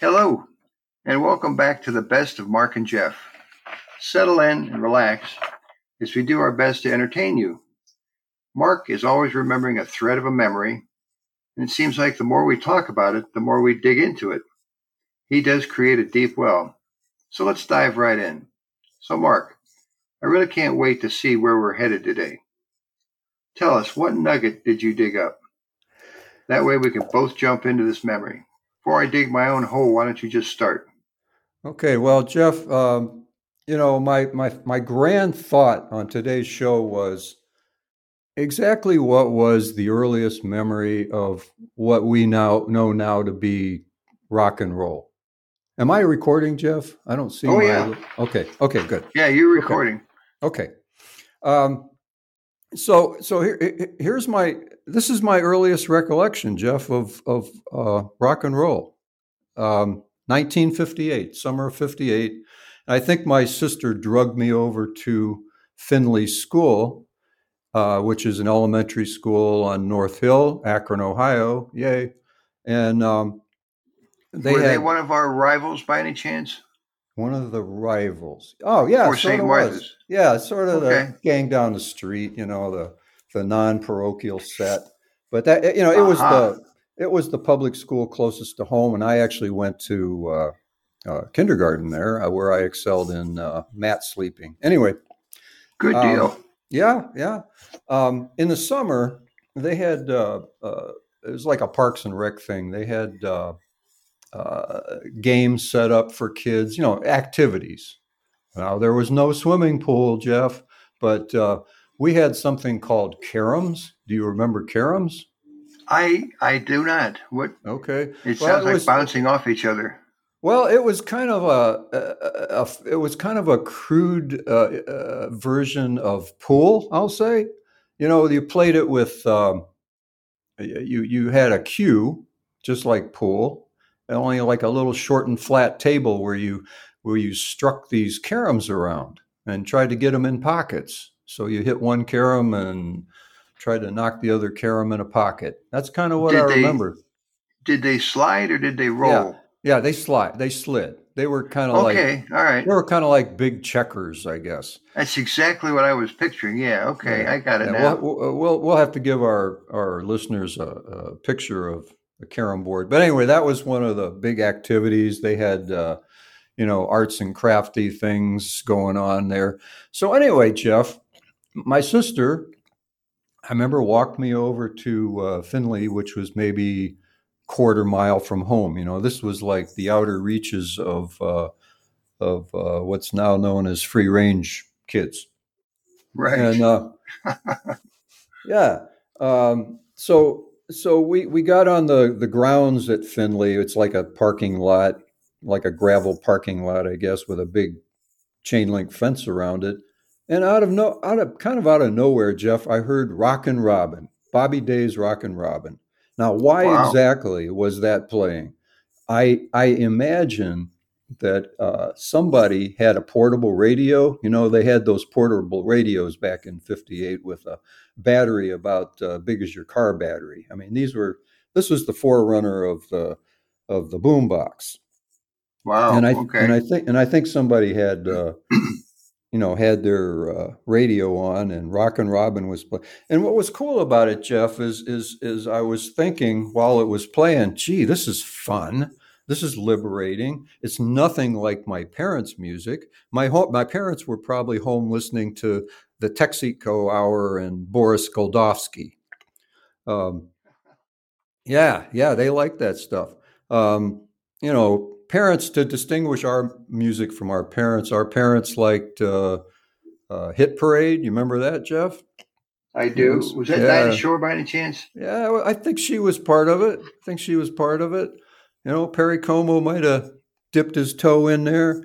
Hello, and welcome back to the best of Mark and Jeff. Settle in and relax as we do our best to entertain you. Mark is always remembering a thread of a memory, and it seems like the more we talk about it, the more we dig into it. He does create a deep well. So let's dive right in. So, Mark, I really can't wait to see where we're headed today. Tell us, what nugget did you dig up? That way we can both jump into this memory. Before I dig my own hole, why don't you just start? Okay, well, Jeff, um, you know, my, my, my grand thought on today's show was exactly what was the earliest memory of what we now know now to be rock and roll. Am I recording, Jeff? I don't see. Oh my, yeah. Okay. Okay. Good. Yeah, you're recording. Okay. Um, so so here, here's my this is my earliest recollection, Jeff, of of uh, rock and roll. Um, 1958, summer of '58. I think my sister drugged me over to Finley School, uh, which is an elementary school on North Hill, Akron, Ohio. Yay! And um, they were had, they one of our rivals by any chance? One of the rivals. Oh yeah, or St. Martha's. Yeah, sort of okay. the gang down the street. You know the the non-parochial set. But that you know it uh-huh. was the it was the public school closest to home, and I actually went to uh, uh, kindergarten there, uh, where I excelled in uh, mat sleeping. Anyway, good um, deal. Yeah, yeah. Um, in the summer, they had uh, uh, it was like a Parks and Rec thing. They had games set up for kids, you know, activities. Now there was no swimming pool, Jeff, but uh, we had something called caroms. Do you remember caroms? I I do not. What? Okay. It well, sounds it like was, bouncing off each other. Well, it was kind of a, a, a it was kind of a crude uh, uh, version of pool. I'll say, you know, you played it with um, you you had a cue just like pool, only like a little short and flat table where you where you struck these caroms around and tried to get them in pockets. So you hit one carom and try to knock the other carom in a pocket. That's kind of what did I remember. did they slide or did they roll? Yeah, yeah they slide. They slid. They were kind of okay, like okay, all right. They were kind of like big checkers, I guess. That's exactly what I was picturing. Yeah, okay, yeah. I got it yeah, now. We'll, we'll, we'll have to give our our listeners a, a, picture of a carom board. But anyway, that was one of the big activities. They had uh, you know arts and crafty things going on there. So anyway, Jeff, my sister, I remember, walked me over to uh, Finley, which was maybe quarter mile from home. You know, this was like the outer reaches of uh, of uh, what's now known as free range kids. Right. And uh, yeah, um, so so we we got on the the grounds at Finley. It's like a parking lot, like a gravel parking lot, I guess, with a big chain link fence around it. And out of no, out of kind of out of nowhere, Jeff, I heard Rockin' Robin, Bobby Day's Rockin' Robin. Now, why wow. exactly was that playing? I I imagine that uh, somebody had a portable radio. You know, they had those portable radios back in '58 with a battery about uh, big as your car battery. I mean, these were this was the forerunner of the of the boombox. Wow. And I okay. and I think and I think somebody had uh, you know, had their uh, radio on and Rockin' Robin was playing. And what was cool about it, Jeff, is is is I was thinking while it was playing, gee, this is fun. This is liberating. It's nothing like my parents' music. My home, my parents were probably home listening to the Texaco Hour and Boris Goldovsky. Um, yeah, yeah, they like that stuff. Um, you know, parents to distinguish our music from our parents. Our parents liked uh, uh, Hit Parade. You remember that, Jeff? I do. Was, was that yeah. Dinah Shore by any chance? Yeah, I think she was part of it. I think she was part of it. You know, Perry Como might have dipped his toe in there.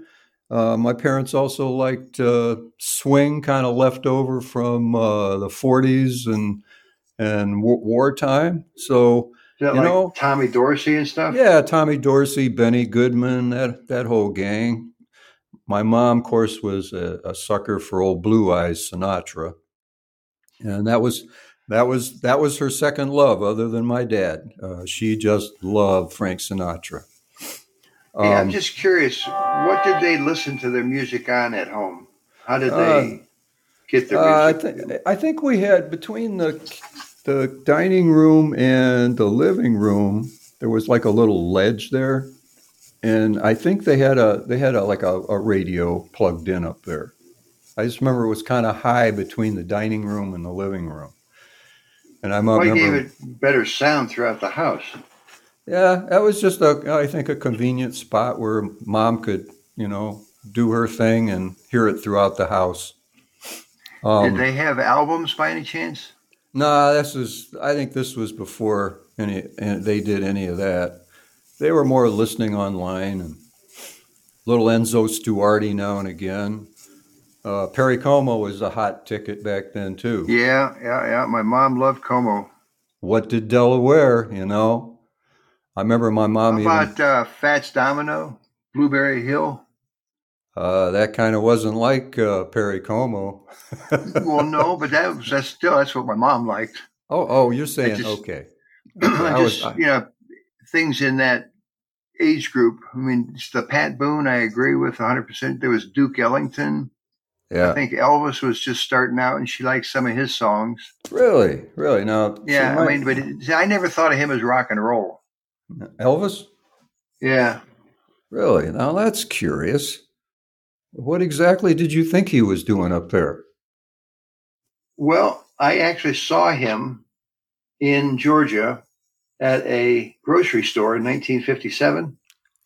Uh, my parents also liked uh, swing, kind of left over from uh, the '40s and and war- wartime. So you like know, Tommy Dorsey and stuff? Yeah, Tommy Dorsey, Benny Goodman, that that whole gang. My mom, of course, was a, a sucker for old Blue Eyes Sinatra, and that was that was that was her second love, other than my dad. Uh, she just loved Frank Sinatra. Um, I'm just curious, what did they listen to their music on at home? How did they uh, get their uh, music? I, th- I think we had between the the dining room and the living room, there was like a little ledge there, and I think they had a they had a like a, a radio plugged in up there. I just remember it was kind of high between the dining room and the living room, and I remember. Gave it better sound throughout the house. Yeah, that was just a I think a convenient spot where mom could you know do her thing and hear it throughout the house. Um, Did they have albums by any chance? No, nah, this is. I think this was before any they did any of that. They were more listening online and little Enzo Stuarti now and again. Uh, Perry Como was a hot ticket back then too. Yeah, yeah, yeah. My mom loved Como. What did Delaware? You know, I remember my mom. How about even, uh, Fats Domino, Blueberry Hill? Uh, that kind of wasn't like uh, Perry Como. well, no, but that was that's still that's what my mom liked. Oh, oh, you're saying just, okay. I just was, you know things in that age group. I mean, the Pat Boone, I agree with 100. percent There was Duke Ellington. Yeah. I think Elvis was just starting out, and she liked some of his songs. Really, really. Now, yeah, I mean, but it, I never thought of him as rock and roll. Elvis. Yeah. Really? Now that's curious. What exactly did you think he was doing up there? Well, I actually saw him in Georgia at a grocery store in 1957.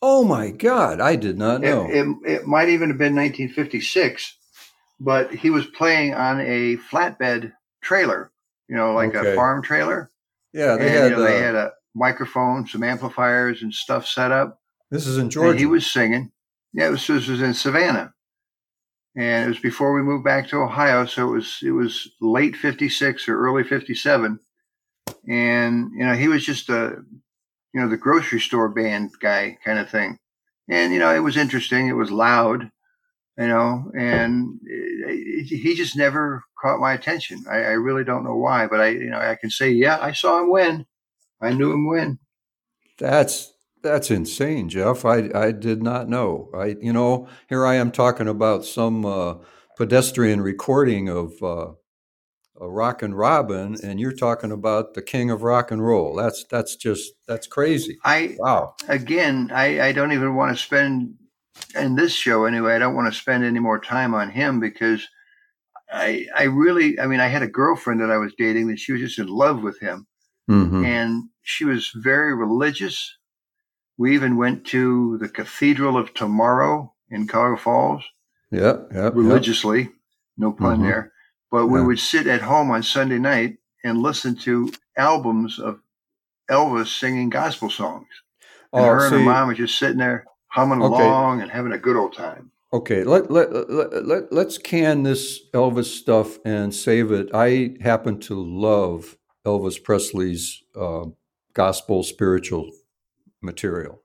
Oh my God, I did not know. It, it, it might even have been 1956 but he was playing on a flatbed trailer, you know, like okay. a farm trailer. Yeah, they and, had you know, uh, they had a microphone, some amplifiers, and stuff set up. This is in Georgia. he was singing. Yeah, it was, this was in Savannah, and it was before we moved back to Ohio. So it was it was late '56 or early '57, and you know he was just a you know the grocery store band guy kind of thing, and you know it was interesting. It was loud you know, and he just never caught my attention. I, I, really don't know why, but I, you know, I can say, yeah, I saw him win. I knew him win. That's that's insane, Jeff. I I did not know. I you know here I am talking about some uh, pedestrian recording of uh, a Rockin' Robin, and you're talking about the king of rock and roll. That's that's just that's crazy. I wow. Again, I I don't even want to spend in this show anyway, I don't want to spend any more time on him because I I really I mean I had a girlfriend that I was dating that she was just in love with him. Mm-hmm. And she was very religious. We even went to the Cathedral of Tomorrow in Cuyahoga Falls. Yeah, yeah. Religiously, yep. no pun mm-hmm. there. But we yeah. would sit at home on Sunday night and listen to albums of Elvis singing gospel songs. And oh, her and her mom was just sitting there humming okay. along and having a good old time. Okay, let, let, let, let, let's can this Elvis stuff and save it. I happen to love Elvis Presley's uh, gospel spiritual material.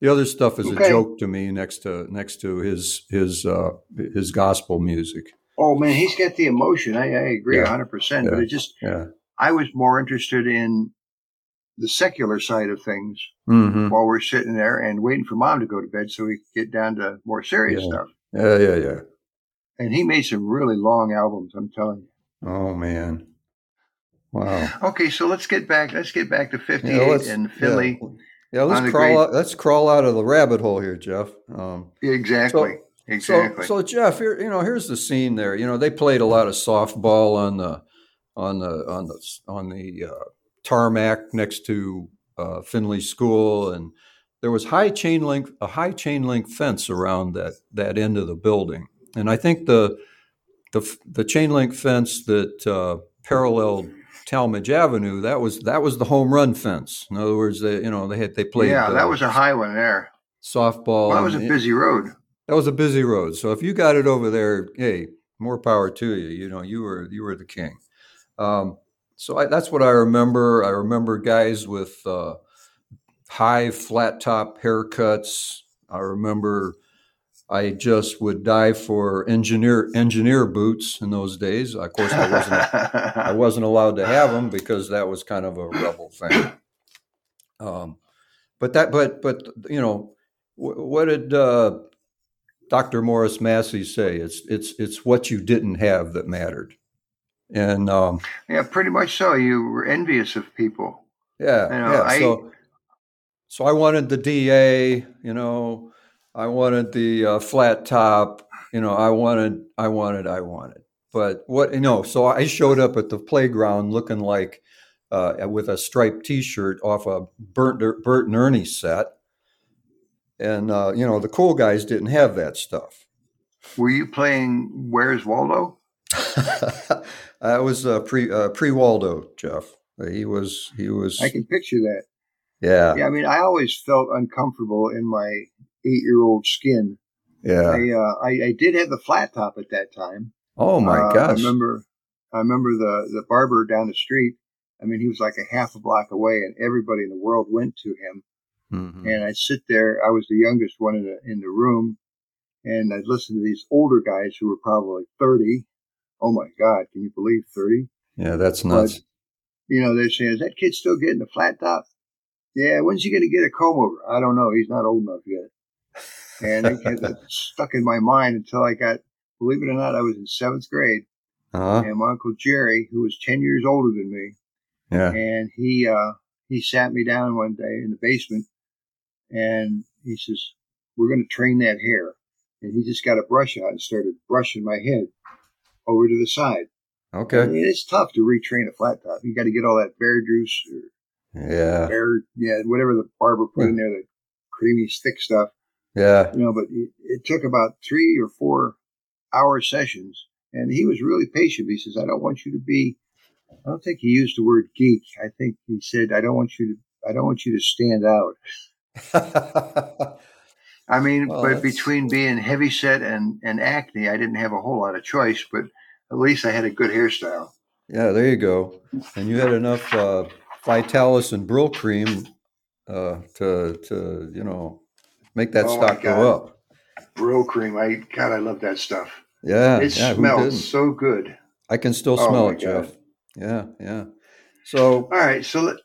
The other stuff is okay. a joke to me next to next to his his uh, his gospel music. Oh man, he's got the emotion. I, I agree yeah. 100%. Yeah. But it just, yeah. I was more interested in the secular side of things mm-hmm. while we're sitting there and waiting for mom to go to bed so we could get down to more serious yeah. stuff. Yeah, yeah, yeah. And he made some really long albums, I'm telling you. Oh man. Wow. Okay, so let's get back let's get back to 58 yeah, and Finley. Yeah, yeah let's crawl out, let's crawl out of the rabbit hole here, Jeff. Um, exactly. So, exactly. So, so Jeff, here, you know, here's the scene there. You know, they played a lot of softball on the on the on the on the uh, tarmac next to uh, Finley School, and there was high chain link a high chain link fence around that that end of the building, and I think the the the chain link fence that uh, paralleled Tallmadge Avenue that was that was the home run fence. In other words, they you know they had they played yeah that was a high one there softball. Well, that was a busy road. That was a busy road. So if you got it over there, hey, more power to you. You know, you were you were the king. Um, so I, that's what I remember. I remember guys with uh, high flat top haircuts. I remember I just would die for engineer engineer boots in those days. Of course, I wasn't I wasn't allowed to have them because that was kind of a rebel thing. Um, but that but but you know what did uh, Dr. Morris Massey say? It's it's it's what you didn't have that mattered. And um, yeah, pretty much so. You were envious of people. Yeah, you know, yeah. I, so, so I wanted the DA. You know, I wanted the uh, flat top. You know, I wanted, I wanted, I wanted. But what you know, so I showed up at the playground looking like uh, with a striped T-shirt off a Bert, Bert and Ernie set, and uh, you know the cool guys didn't have that stuff. Were you playing Where's Waldo? I was uh, pre uh, pre Waldo, Jeff. He was he was. I can picture that. Yeah. Yeah. I mean, I always felt uncomfortable in my eight year old skin. Yeah. I, uh, I, I did have the flat top at that time. Oh my uh, gosh! I remember I remember the the barber down the street. I mean, he was like a half a block away, and everybody in the world went to him. Mm-hmm. And I'd sit there. I was the youngest one in the in the room, and I'd listen to these older guys who were probably thirty. Oh my God, can you believe thirty? Yeah, that's nuts. But, you know, they're saying, "Is that kid still getting a flat top?" Yeah, when's he going to get a comb over? I don't know. He's not old enough yet. And it kept that stuck in my mind until I got, believe it or not, I was in seventh grade. Uh-huh. And my uncle Jerry, who was 10 years older than me, yeah. and he, uh, he sat me down one day in the basement and he says, we're going to train that hair. And he just got a brush out and started brushing my head over to the side. Okay. I mean, it's tough to retrain a flat top. You got to get all that bear juice or yeah, bear, yeah, whatever the barber put in hmm. there, the creamy, thick stuff. Yeah. You know, but it, it, took about three or four hour sessions. And he was really patient. He says, I don't want you to be, I don't think he used the word geek. I think he said, I don't want you to, I don't want you to stand out. I mean, oh, but between being heavy set and, and acne, I didn't have a whole lot of choice, but at least I had a good hairstyle. Yeah, there you go. And you had enough uh, Vitalis and Brylcreem uh, to, to, you know, make that oh stock go up. Brylcreem, I God, I love that stuff. Yeah, it yeah, smells so good. I can still oh smell it, God. Jeff. Yeah, yeah. So all right, so let,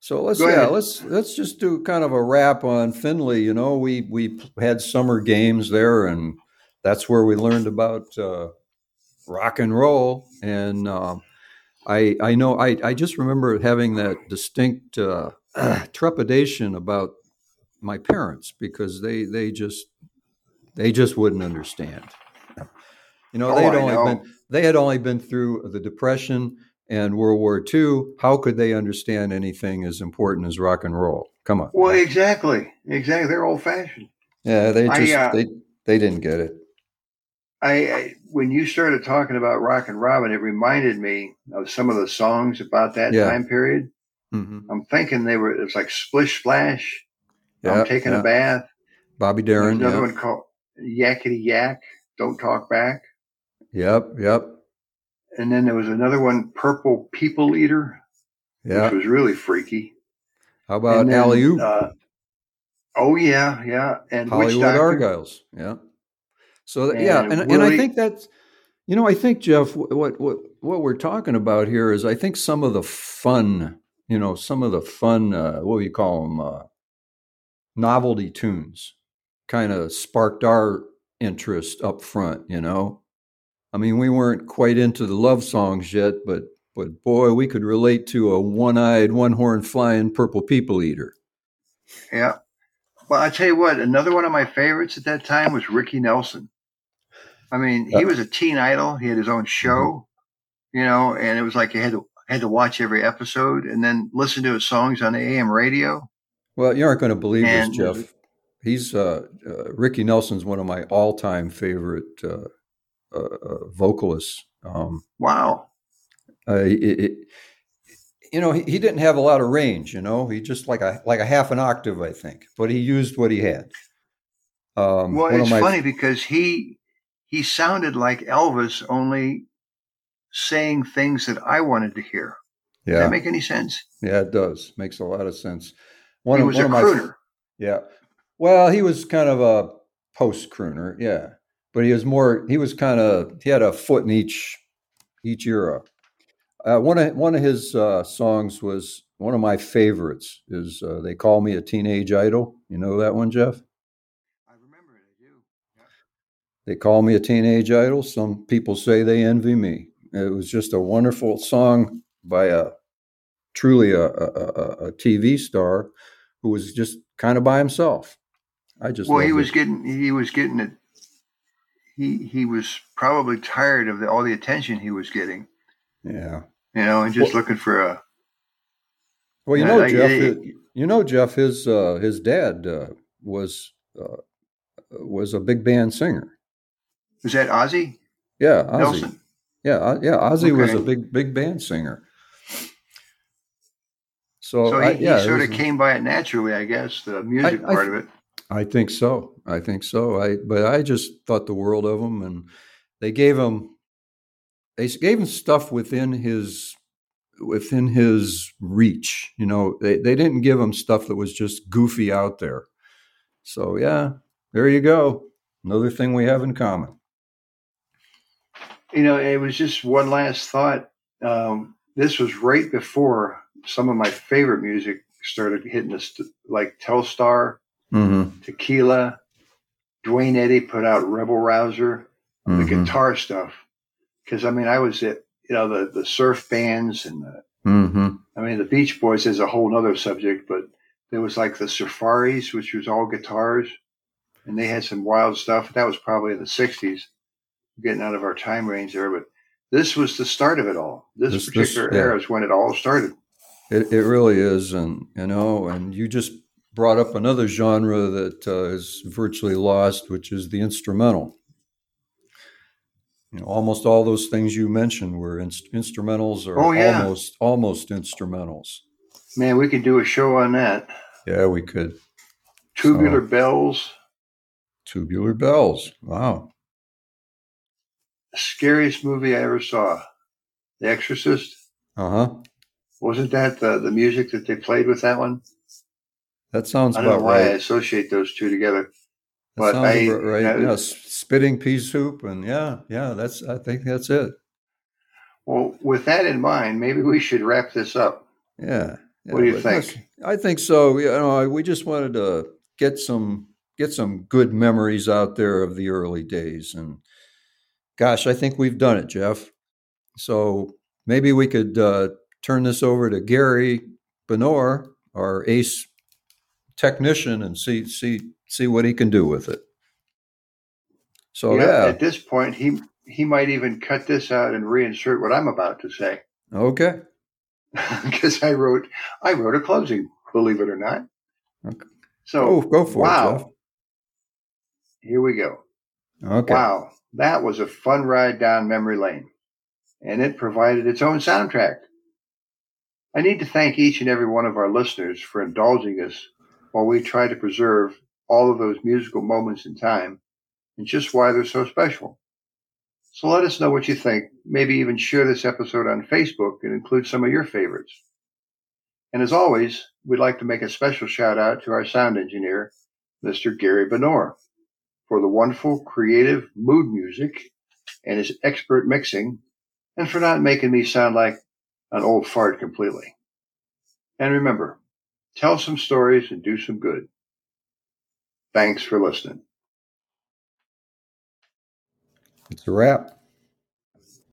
so let's yeah let's let's just do kind of a wrap on Findley. You know, we we had summer games there, and that's where we learned about uh, rock and roll. And uh, I I know I I just remember having that distinct uh, trepidation about my parents because they they just they just wouldn't understand. You know, oh, they'd only know. been they had only been through the depression and World War II. How could they understand anything as important as rock and roll? Come on. Well, exactly, exactly. They're old fashioned. Yeah, they just I, uh, they they didn't get it. I, I, when you started talking about Rockin' Robin, it reminded me of some of the songs about that yeah. time period. Mm-hmm. I'm thinking they were it's like Splish Splash. Yep, I'm taking yep. a bath. Bobby Darin. There's another yep. one called Yakety Yak. Don't talk back. Yep, yep. And then there was another one, Purple People Eater, yeah, which was really freaky. How about then, Alley Oop? Uh, oh yeah, yeah, and Hollywood Argyles, yeah. So and yeah, and, Willie, and I think that's you know I think Jeff, what what what we're talking about here is I think some of the fun, you know, some of the fun, uh, what do you call them, uh, novelty tunes, kind of sparked our interest up front, you know. I mean, we weren't quite into the love songs yet, but but boy, we could relate to a one-eyed, one-horn flying purple people eater. Yeah. Well, I tell you what, another one of my favorites at that time was Ricky Nelson. I mean, he was a teen idol. He had his own show, mm-hmm. you know, and it was like you had to had to watch every episode and then listen to his songs on the AM radio. Well, you aren't going to believe and, this, Jeff. He's uh, uh, Ricky Nelson's one of my all-time favorite uh, vocalists. Um, wow. Uh, it, it, you know, he, he, didn't have a lot of range. You know, he just like a like a half an octave, I think, but he used what he had. Um, well, it's my, funny because he he sounded like Elvis, only saying things that I wanted to hear. Yeah. Does that make any sense? Yeah, it does. Makes a lot of sense. One he of, was one a crooner. My, yeah. Well, he was kind of a post crooner. Yeah but he was more he was kind of he had a foot in each each era uh, one of one of his uh, songs was one of my favorites is uh, they call me a teenage idol you know that one jeff I remember it. I do. Yeah. They call me a teenage idol. Some people say they envy me. It was just a wonderful song by a truly a, a, a TV star who was just kind of by himself. I just well, he was it. getting he was getting it. He he was probably tired of the, all the attention he was getting. Yeah, you know, and just well, looking for a. Well, you know, Jeff. I, you know, Jeff. His uh, his dad uh, was uh, was a big band singer. Was that Ozzie? Yeah, Ozzie. Nelson. Yeah, uh, yeah. Ozzie okay. was a big big band singer. So, so he, I, yeah, he sort of came by it naturally, I guess, the music I, part I, of it. I think so. I think so. I but I just thought the world of him, and they gave him they gave him stuff within his within his reach. You know, they they didn't give him stuff that was just goofy out there. So yeah, there you go. Another thing we have in common. You know, it was just one last thought. Um, this was right before some of my favorite music started hitting us, like Telstar, mm-hmm. Tequila. Duane Eddy put out Rebel Rouser, mm-hmm. the guitar stuff. Because I mean, I was at you know the the surf bands and the, mm-hmm. I mean the Beach Boys is a whole other subject, but there was like the Surfaris, which was all guitars, and they had some wild stuff. That was probably in the '60s, getting out of our time range there, but this was the start of it all. This, this particular this, yeah. era is when it all started. It, it really is, and you know, and you just brought up another genre that uh, is virtually lost, which is the instrumental. You know, almost all those things you mentioned were in- instrumentals or oh, yeah. almost almost instrumentals. Man, we could do a show on that. Yeah, we could. Tubular so, bells. Tubular bells. Wow. Scariest movie I ever saw. The Exorcist. Uh huh. Wasn't that the, the music that they played with that one? That sounds I don't know why right. I associate those two together. That but I, right. I, yeah, spitting pea soup, and yeah, yeah, that's. I think that's it. Well, with that in mind, maybe we should wrap this up. Yeah. yeah what do you think? I think so. You know, we just wanted to get some get some good memories out there of the early days, and gosh, I think we've done it, Jeff. So maybe we could uh, turn this over to Gary Benor, our ace technician, and see see see what he can do with it. So yeah, yeah. at this point, he he might even cut this out and reinsert what I'm about to say. Okay. Because I wrote I wrote a closing, believe it or not. Okay. So oh, go for wow. it. Wow. Here we go. Okay. Wow, that was a fun ride down memory lane, and it provided its own soundtrack. I need to thank each and every one of our listeners for indulging us while we try to preserve all of those musical moments in time and just why they're so special. So let us know what you think. Maybe even share this episode on Facebook and include some of your favorites. And as always, we'd like to make a special shout out to our sound engineer, Mr. Gary Benor, for the wonderful creative mood music and his expert mixing, and for not making me sound like an old fart completely. And remember, tell some stories and do some good. Thanks for listening. It's a wrap.